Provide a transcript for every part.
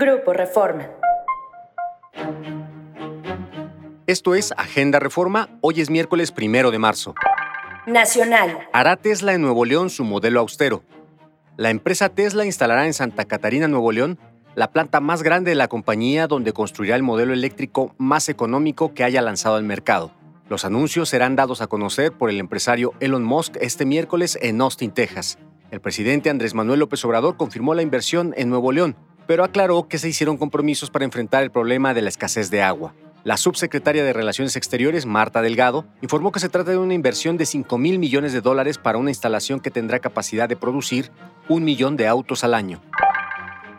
Grupo Reforma. Esto es Agenda Reforma. Hoy es miércoles primero de marzo. Nacional. Hará Tesla en Nuevo León su modelo austero. La empresa Tesla instalará en Santa Catarina, Nuevo León, la planta más grande de la compañía donde construirá el modelo eléctrico más económico que haya lanzado al mercado. Los anuncios serán dados a conocer por el empresario Elon Musk este miércoles en Austin, Texas. El presidente Andrés Manuel López Obrador confirmó la inversión en Nuevo León, pero aclaró que se hicieron compromisos para enfrentar el problema de la escasez de agua. La subsecretaria de Relaciones Exteriores, Marta Delgado, informó que se trata de una inversión de 5 mil millones de dólares para una instalación que tendrá capacidad de producir un millón de autos al año.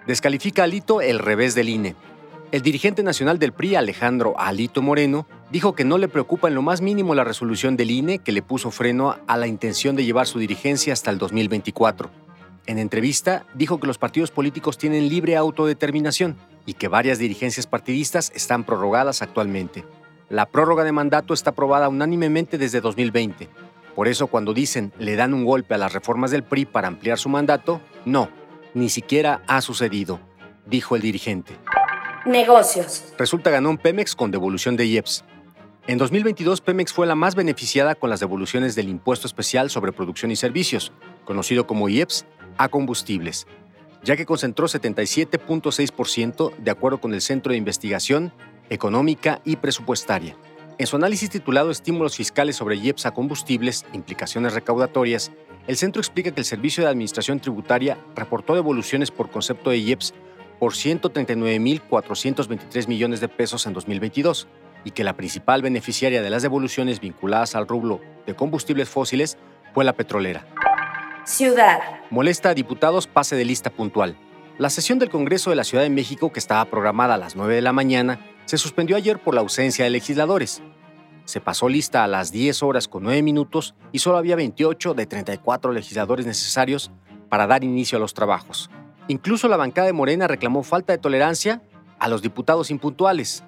Descalifica Alito el revés del INE. El dirigente nacional del PRI, Alejandro Alito Moreno, dijo que no le preocupa en lo más mínimo la resolución del INE que le puso freno a la intención de llevar su dirigencia hasta el 2024. En entrevista, dijo que los partidos políticos tienen libre autodeterminación y que varias dirigencias partidistas están prorrogadas actualmente. La prórroga de mandato está aprobada unánimemente desde 2020. Por eso cuando dicen le dan un golpe a las reformas del PRI para ampliar su mandato, no, ni siquiera ha sucedido, dijo el dirigente. Negocios. Resulta ganó un Pemex con devolución de IEPS. En 2022, Pemex fue la más beneficiada con las devoluciones del Impuesto Especial sobre Producción y Servicios, conocido como IEPS, a combustibles, ya que concentró 77.6% de acuerdo con el Centro de Investigación Económica y Presupuestaria. En su análisis titulado Estímulos fiscales sobre IEPS a combustibles, implicaciones recaudatorias, el centro explica que el Servicio de Administración Tributaria reportó devoluciones por concepto de IEPS por 139.423 millones de pesos en 2022 y que la principal beneficiaria de las devoluciones vinculadas al rublo de combustibles fósiles fue la petrolera. Ciudad. Molesta a diputados pase de lista puntual. La sesión del Congreso de la Ciudad de México, que estaba programada a las 9 de la mañana, se suspendió ayer por la ausencia de legisladores. Se pasó lista a las 10 horas con 9 minutos y solo había 28 de 34 legisladores necesarios para dar inicio a los trabajos. Incluso la bancada de Morena reclamó falta de tolerancia a los diputados impuntuales.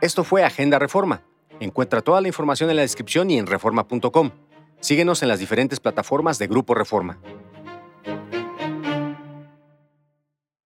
Esto fue Agenda Reforma. Encuentra toda la información en la descripción y en reforma.com. Síguenos en las diferentes plataformas de Grupo Reforma.